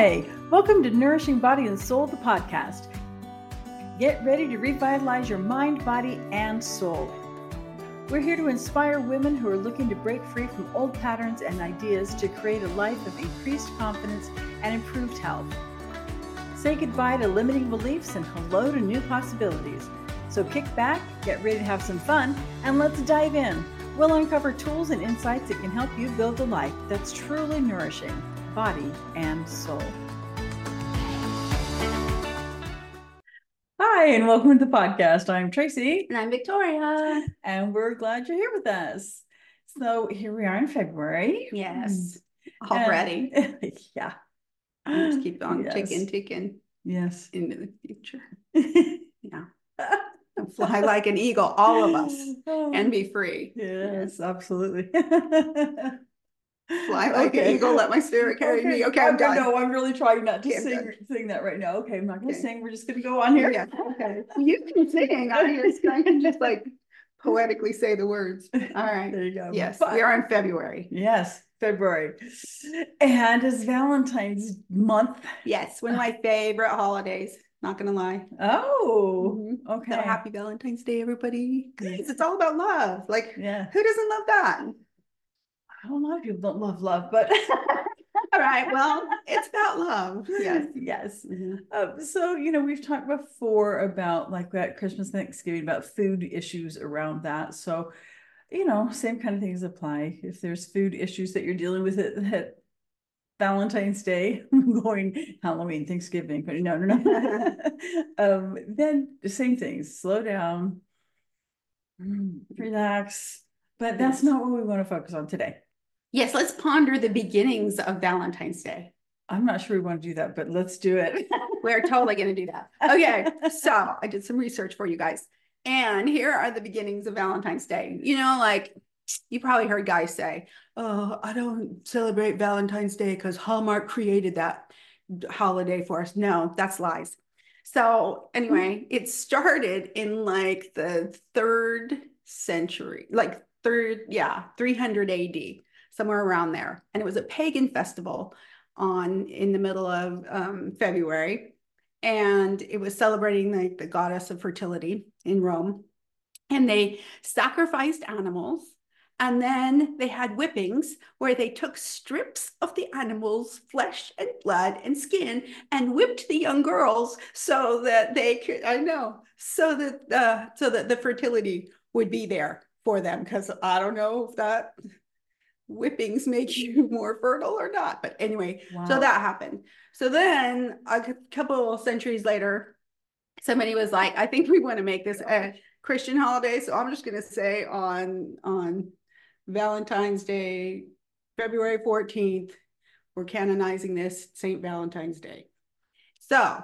Hi, welcome to Nourishing Body and Soul, the podcast. Get ready to revitalize your mind, body, and soul. We're here to inspire women who are looking to break free from old patterns and ideas to create a life of increased confidence and improved health. Say goodbye to limiting beliefs and hello to new possibilities. So kick back, get ready to have some fun, and let's dive in. We'll uncover tools and insights that can help you build a life that's truly nourishing body, and soul. Hi, and welcome to the podcast. I'm Tracy. And I'm Victoria. And we're glad you're here with us. So here we are in February. Yes. Already. And, yeah. Let's keep on yes. ticking, ticking Yes. into the future. Yeah. Fly like an eagle, all of us, oh. and be free. yes, absolutely. Fly like an eagle, let my spirit carry me. Okay, I'm done. No, I'm really trying not to Okay, sing, sing that right now. Okay, I'm not gonna Okay. sing. We're just gonna go on here. Yeah, okay. You can sing. I just, I can just like poetically say the words. All right. There you go. Yes, we are in February. Yes, February. And it's Valentine's month. Yes, one of my favorite holidays. Not gonna lie. Oh, Mhm. okay. So happy Valentine's Day, everybody. It's all about love. Like, Yeah. who doesn't love that? A lot of people don't love love, but All right. Well, it's about love. Yes. yes. Mhm. Um, so, you know, we've talked before about like that Christmas, Thanksgiving, about food issues around that. So, you know, same kind of things apply. If there's food issues that you're dealing with at, at Valentine's Day, going Halloween, Thanksgiving, but no, no, no. um, then the same things, slow down, mm, relax. But that's Yes. not what we want to focus on today. Yes, let's ponder the beginnings of Valentine's Day. I'm not sure we want to do that, but let's do it. We're totally going to do that. Okay. So I did some research for you guys. And here are the beginnings of Valentine's Day. You know, like you probably heard guys say, Oh, I don't celebrate Valentine's Day because Hallmark created that holiday for us. No, that's lies. So, anyway, mm-hmm. it started in like the third century, like third, yeah, 300 AD, somewhere around there. And it was a pagan festival on in the middle of um, February. And it was celebrating like the goddess of fertility in Rome. And they sacrificed animals. And then they had whippings where they took strips of the animal's flesh and blood and skin and whipped the young girls so that they could, I know, so that uh, so that the fertility would be there for them. Because I don't know if that whippings make you more fertile or not. But anyway, Wow. so that happened. So then a couple centuries later, somebody was like, I think we want to make this a Christian holiday. So I'm just gonna say on on Valentine's Day, February 14th, we're canonizing this Saint Valentine's Day. So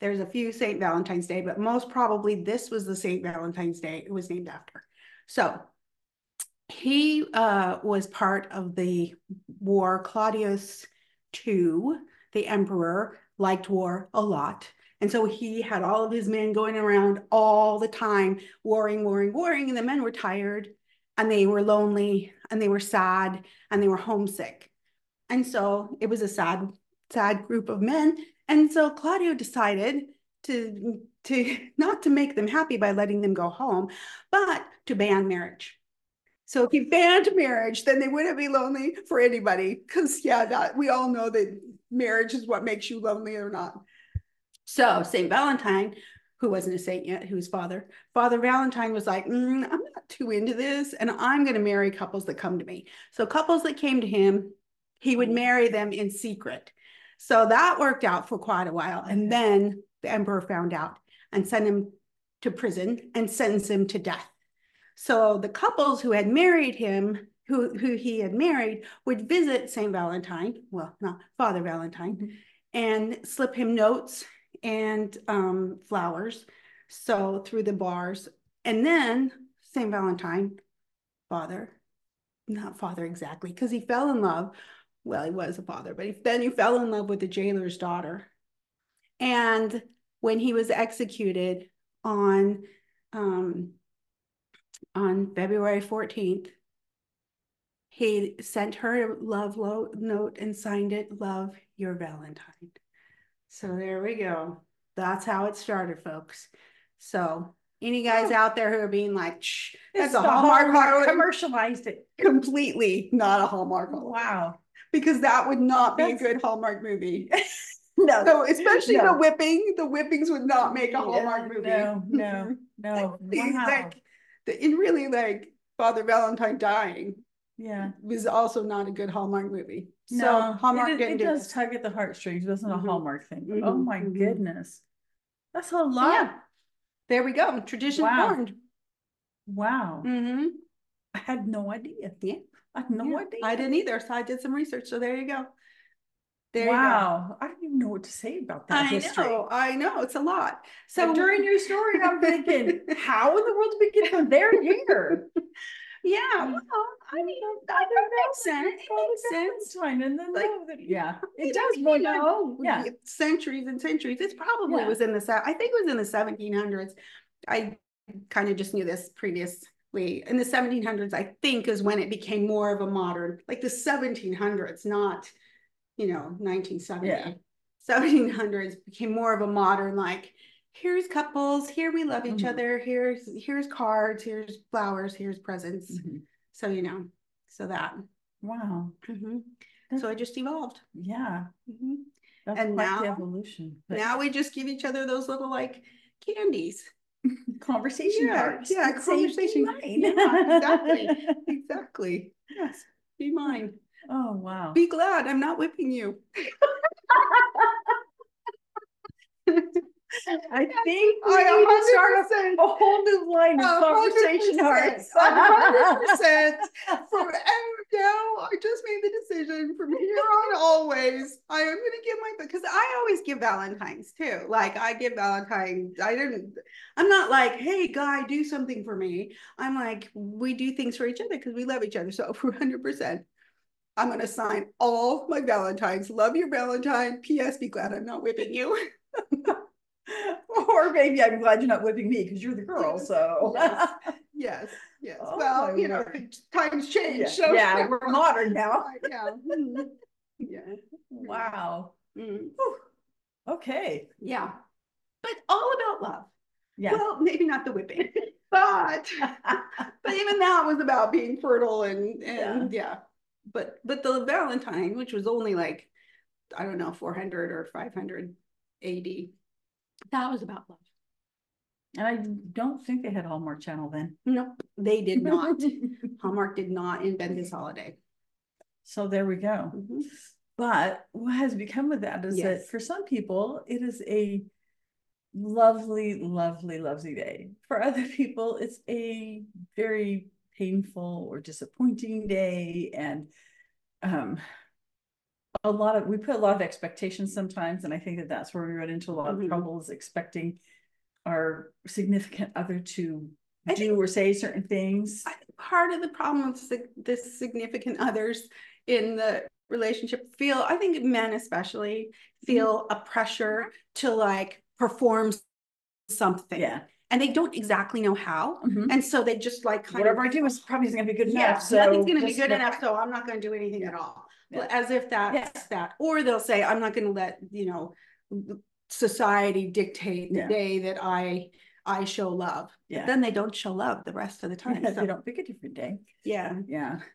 there's a few Saint Valentine's Day, but most probably this was the Saint Valentine's Day it was named after. So he uh, was part of the war. Claudius II, the emperor, liked war a lot. And so he had all of his men going around all the time, warring, warring, warring. And the men were tired and they were lonely and they were sad and they were homesick. And so it was a sad, sad group of men. And so Claudio decided to, to not to make them happy by letting them go home, but to ban marriage. So if he banned marriage, then they wouldn't be lonely for anybody. Because yeah, that we all know that marriage is what makes you lonely or not. So Saint Valentine, who wasn't a saint yet, who was father, Father Valentine was like, "Mm, I'm not too into this, and I'm going to marry couples that come to me. So couples that came to him, he would marry them in secret. So that worked out for quite a while, and then the emperor found out and sent him to prison and sentenced him to death. So the couples who had married him, who, who he had married, would visit St. Valentine, well, not Father Valentine, and slip him notes and um, flowers. So through the bars. And then St. Valentine, father, not father exactly, because he fell in love. Well, he was a father, but he, then he fell in love with the jailer's daughter. And when he was executed on um, on February 14th, he sent her a love lo- note and signed it, Love Your Valentine. So there we go. That's how it started, folks. So any guys out there who are being like, Shh, that's a Hallmark holiday," commercialized it. completely not a Hallmark. Wow. Because that would not be a good Hallmark movie. No. So especially the whipping, the whippings would not make a Hallmark movie. No, no, no. Wow. like, the, and really like Father Valentine dying Yeah. was also not a good Hallmark movie. So No, Hallmark it, it do does this. tug at the heartstrings. It wasn't Mhm. a Hallmark thing. oh Mhm, my mhm. goodness. That's a lot. Yeah. There we go. Tradition Wow. formed. Wow. Mm-hmm. I had no idea. Yeah. I had no idea. I didn't either, so I did some research. So there you go. There wow. I don't even know what to say about that I history. know. I know. It's a lot. So So during your story, I'm thinking, how in the world did we get from there to here? yeah. Well, I mean, that makes sense. It makes sense. It's fine. And then, Like, oh, no, yeah, it does. you know, oh, yeah. centuries and centuries. It's probably Yeah. was in the I think it was in the seventeen hundreds. I kind of just knew this previously. In the seventeen hundreds, I think is when it became more of a modern, like the seventeen hundreds, not, you know, nineteen seventy. Yeah. Seventeen hundreds became more of a modern, like, here's couples, here we love each Mhm. other, here's, here's cards, here's flowers, here's presents. Mhm. So, you know, so that. Wow. Mhm. So it just evolved. Yeah. Mhm. That's And now- evolution. but Now we just give each other those little like candies. conversation Yeah, hearts. yeah, that say, "Be conversation- mine." yeah, exactly. Exactly. Yes. Be mine. Oh wow. Be glad I'm not whipping you. I think we I need to start a, a whole new line of conversation 100%, hearts. 100% From now, I just made the decision from here on always. I am gonna give my because I always give Valentine's too. Like I give Valentine's. I didn't. I'm not like, hey guy, do something for me. I'm like, we do things for each other because we love each other. So for 100, I'm gonna sign all my Valentines. Love your Valentine. P.S. Be glad I'm not whipping you. or maybe I'm glad you're not whipping me because you're the girl. So Yes. Yes. Yes. Oh, well, you know, word. times change. yeah, So yeah, we're modern now. yeah. mhm, Yeah. Wow. mm. Okay. Yeah. But all about love. Yeah. Well, maybe not the whipping, but but even that was about being fertile and and yeah. But but the Valentine, which was only like I don't know, 400 or 500 AD, that was about love. and I don't think they had Hallmark Channel then. Nope, they did not. Hallmark did not invent this holiday. so there we go. Mhm. But what has become of that is that for some people, it is a lovely, lovely, lovely day. For other people, it's a very painful or disappointing day. And um, a lot of, we put a lot of expectations sometimes. And I think that that's where we run into a lot Mhm. of troubles expecting our significant other to I do or say certain things. I think part of the problem with this significant others in the relationship feel, I think men especially feel a pressure to like perform something. Yeah. And they don't exactly know how. Mhm. And so they just like kind of. Whatever I do is probably isn't gonna be good enough. yeah, So nothing's gonna be just good let- enough, so I'm not gonna do anything at all. As if that's that, or they'll say, I'm not gonna let, you know, society dictate the Yeah. day that I, I show love. Yeah. Then they don't show love the rest of the time. If So, they don't pick a different day. Yeah. Yeah.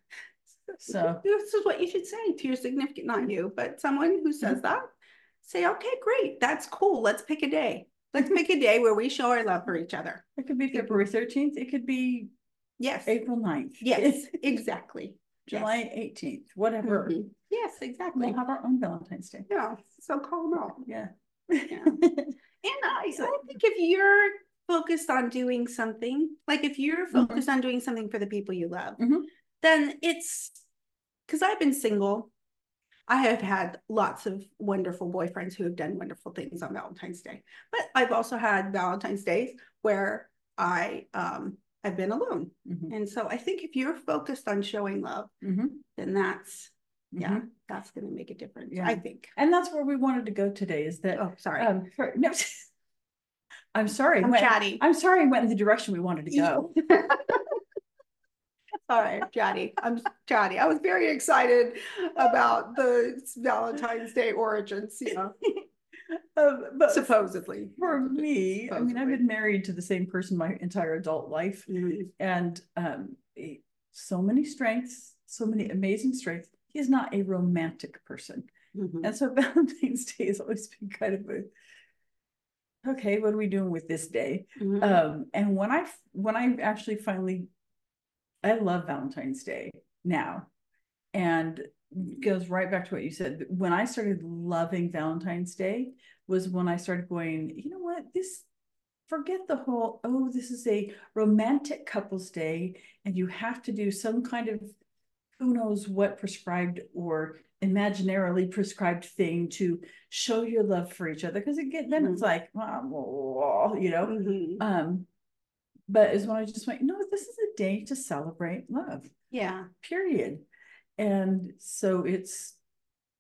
So This is what you should say to your significant, not you, but someone who Mm-hmm. says that. Say, okay, great, that's cool. Let's pick a day. Let's pick a day where we show our love for each other. it could be February thirteenth, it could be Yes, April 9th. yes, exactly. Yes. July eighteenth, whatever. Mhm. Yes, exactly. We'll have our own Valentine's Day. Yeah, so call them out. Yeah. Yeah. And I, I think if you're focused on doing something, like if you're Mhm. focused on doing something for the people you love, Mhm. then it's because I've been single. I have had lots of wonderful boyfriends who have done wonderful things on Valentine's Day, but I've also had Valentine's days where I um I've been alone. Mhm. And so I think if you're focused on showing love, Mhm. then that's yeah, Mhm. that's gonna make a difference. Yeah. I think. And that's where we wanted to go today is that, Oh, sorry. um, for- no, I'm sorry. I'm went- chatty. I'm sorry, I went in the direction we wanted to go. All right, Johnny, I'm Johnny. I was very excited about the Valentine's Day origins, you know, Um, but supposedly. for me, I mean, I've been married to the same person my entire adult life. Mhm. and um, so many strengths, so many amazing strengths. He's not a romantic person, Mhm. and so Valentine's Day has always been kind of a okay. What are we doing with this day? Mhm. Um, and when i when I actually finally, I love Valentine's Day now, and goes right back to what you said. When I started loving Valentine's Day was when I started going. You know what? This forget the whole oh this is a romantic couples day and you have to do some kind of who knows what prescribed or imaginarily prescribed thing to show your love for each other because again then it's like wow, you know Mhm. um but is when i just went no this is a day to celebrate love Yeah. period and so it's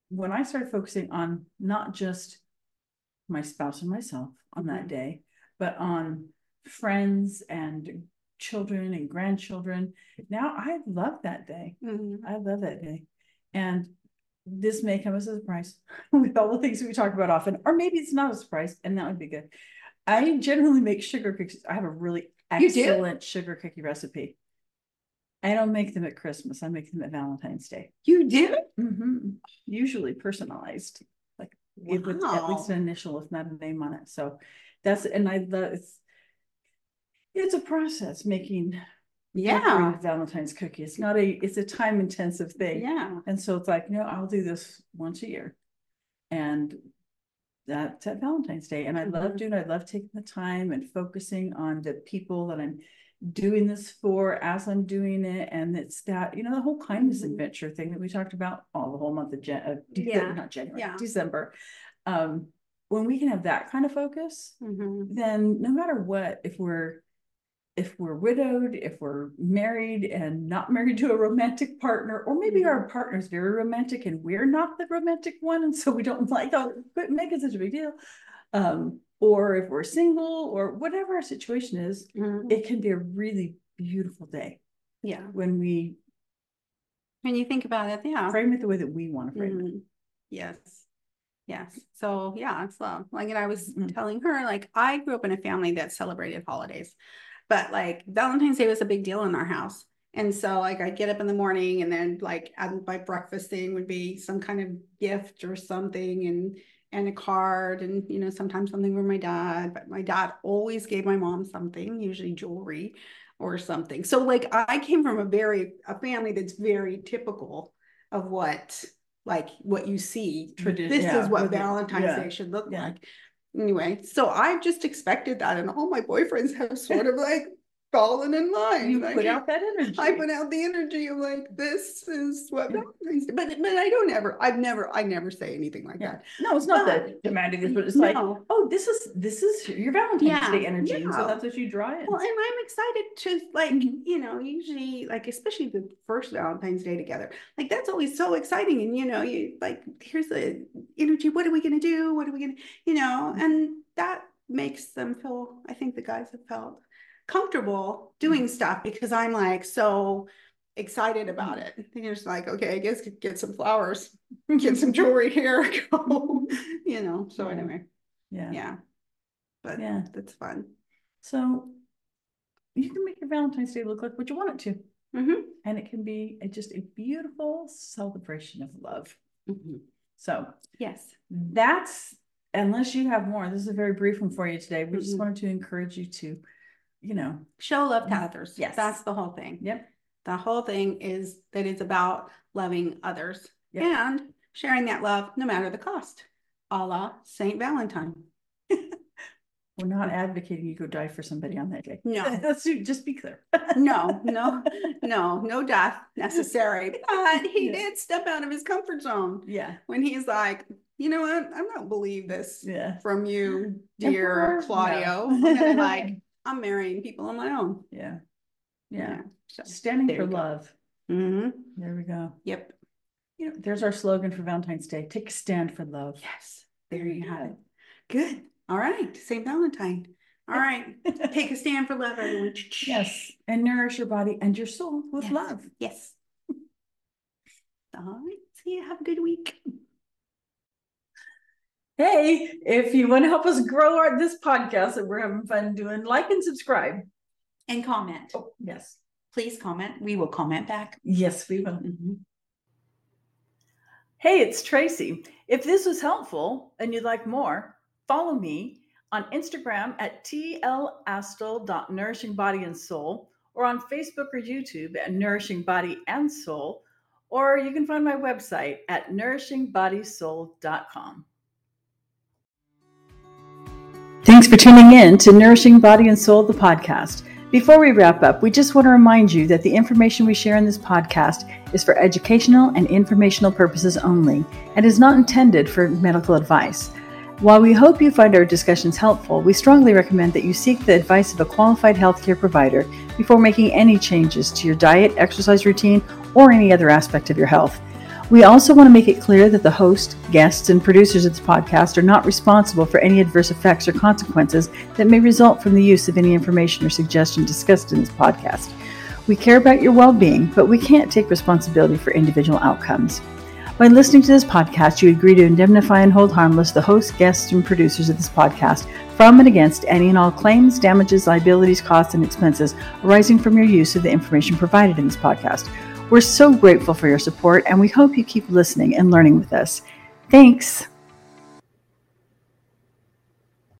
when i started focusing on not just my spouse and myself on that Mhm. day but on friends and children and grandchildren now i love that day Mhm. i love that day and this may come as a surprise with all the things we talk about often or maybe it's not a surprise and that would be good i generally make sugar cookies i have a really? Excellent sugar cookie recipe I don't make them at Christmas. I make them at Valentine's Day. You did? hmm Usually personalized, like it with at least an initial, if not a name on it. So that's and I love it's it's a process making Yeah. Valentine's cookie. It's not a it's a time intensive thing. Yeah. And so it's like, no, I'll do this once a year. And that's at Valentine's Day. And I love Mhm. doing, I love taking the time and focusing on the people that I'm doing this for as I'm doing it. And it's that, you know, the whole kindness Mhm. adventure thing that we talked about all the whole month of Jan, Dece- Yeah. not January, Yeah. December. Um, when we can have that kind of focus, Mhm. then no matter what, if we're if we're widowed, if we're married and not married to a romantic partner, or maybe our partner's very romantic and we're not the romantic one, and so we don't like oh, quit making such a big deal. Um, or if we're single or whatever our situation is, Mhm. it can be a really beautiful day Yeah. when we When you think about it, yeah. frame it the way that we want to frame it. Mhm. Yes. Yes. So yeah, it's love. Like, and I was Mm. telling her, like, I grew up in a family that celebrated holidays, but like Valentine's Day was a big deal in our house. And so like I'd get up in the morning and then like my breakfast thing would be some kind of gift or something and and a card and you know sometimes something from my dad, but my dad always gave my mom something, usually jewelry or something. So like I came from a very a family that's very typical of what like what you see. Tradi- This yeah, is what it- Valentine's yeah, Day should look yeah. like. Anyway, so I just expected that, and all my boyfriends have sort of like fallen in line. You Like, put out that energy. I put out the energy of like this is what Day, but but I don't ever I've never I never say anything like Yeah. that. No, it's not But- that demanding, it's- but it's like, No. oh, this is this is your Valentine's Yeah, Day energy. And so yeah. that's what you draw in. Well, and I'm excited to like, Mhm. you know, usually like especially the first Valentine's Day together. Like that's always so exciting. And you know, you like here's the energy. What are we gonna do? What are we gonna, you know, and that makes them feel, I think the guys have felt comfortable doing stuff because I'm like so excited about it. They're just like, okay, I guess get some flowers, get some jewelry here, go, you know. So Yeah. anyway, Yeah. yeah. But Yeah. that's fun. So you can make your Valentine's Day look like what you want it to. hmm And it can be a, just a beautiful celebration of love. hmm So Yes. that's, unless you have more, this is a very brief one for you today. We just Mhm. wanted to encourage you to, you know, Show love to Mm, others. yes. That's the whole thing. yep, The whole thing is that it's about loving others Yep. and sharing that love no matter the cost. A la Saint Valentine. we're not advocating you go die for somebody on that day. No. Let's just be clear. No, no, no, no death necessary. But he Yeah. did step out of his comfort zone Yeah, when he's like, you know what? I don't believe this yeah. from you, dear Claudio. No. I'm like, I'm marrying people on my own. Yeah, yeah. So, Standing for love. mhm. There we go. Yep. You know, there's our slogan for Valentine's Day. Take a stand for love. Yes, there you have it. Good. All right, St. Valentine. All right. Take a stand for love, everyone. Yes. And nourish your body and your soul with Yes. love. Yes. All right. See you. Have a good week. Hey, if you want to help us grow our this podcast that we're having fun doing, like and subscribe. And comment. Oh, yes. Please comment. We will comment back. Yes, we will. Mhm. Hey, it's Tracy. If this was helpful and you'd like more, follow me on Instagram at tlastel.nourishing body and soul, or on Facebook or YouTube at Nourishing Body and Soul, or you can find my website at nourishingbodysoul.com. Thanks for tuning in to Nourishing Body and Soul, the podcast. Before we wrap up, we just want to remind you that the information we share in this podcast is for educational and informational purposes only and is not intended for medical advice. While we hope you find our discussions helpful, we strongly recommend that you seek the advice of a qualified healthcare provider before making any changes to your diet, exercise routine, or any other aspect of your health. We also want to make it clear that the host, guests, and producers of this podcast are not responsible for any adverse effects or consequences that may result from the use of any information or suggestion discussed in this podcast. We care about your well being, but we can't take responsibility for individual outcomes. By listening to this podcast, you agree to indemnify and hold harmless the host, guests, and producers of this podcast from and against any and all claims, damages, liabilities, costs, and expenses arising from your use of the information provided in this podcast. We're so grateful for your support, and we hope you keep listening and learning with us. Thanks.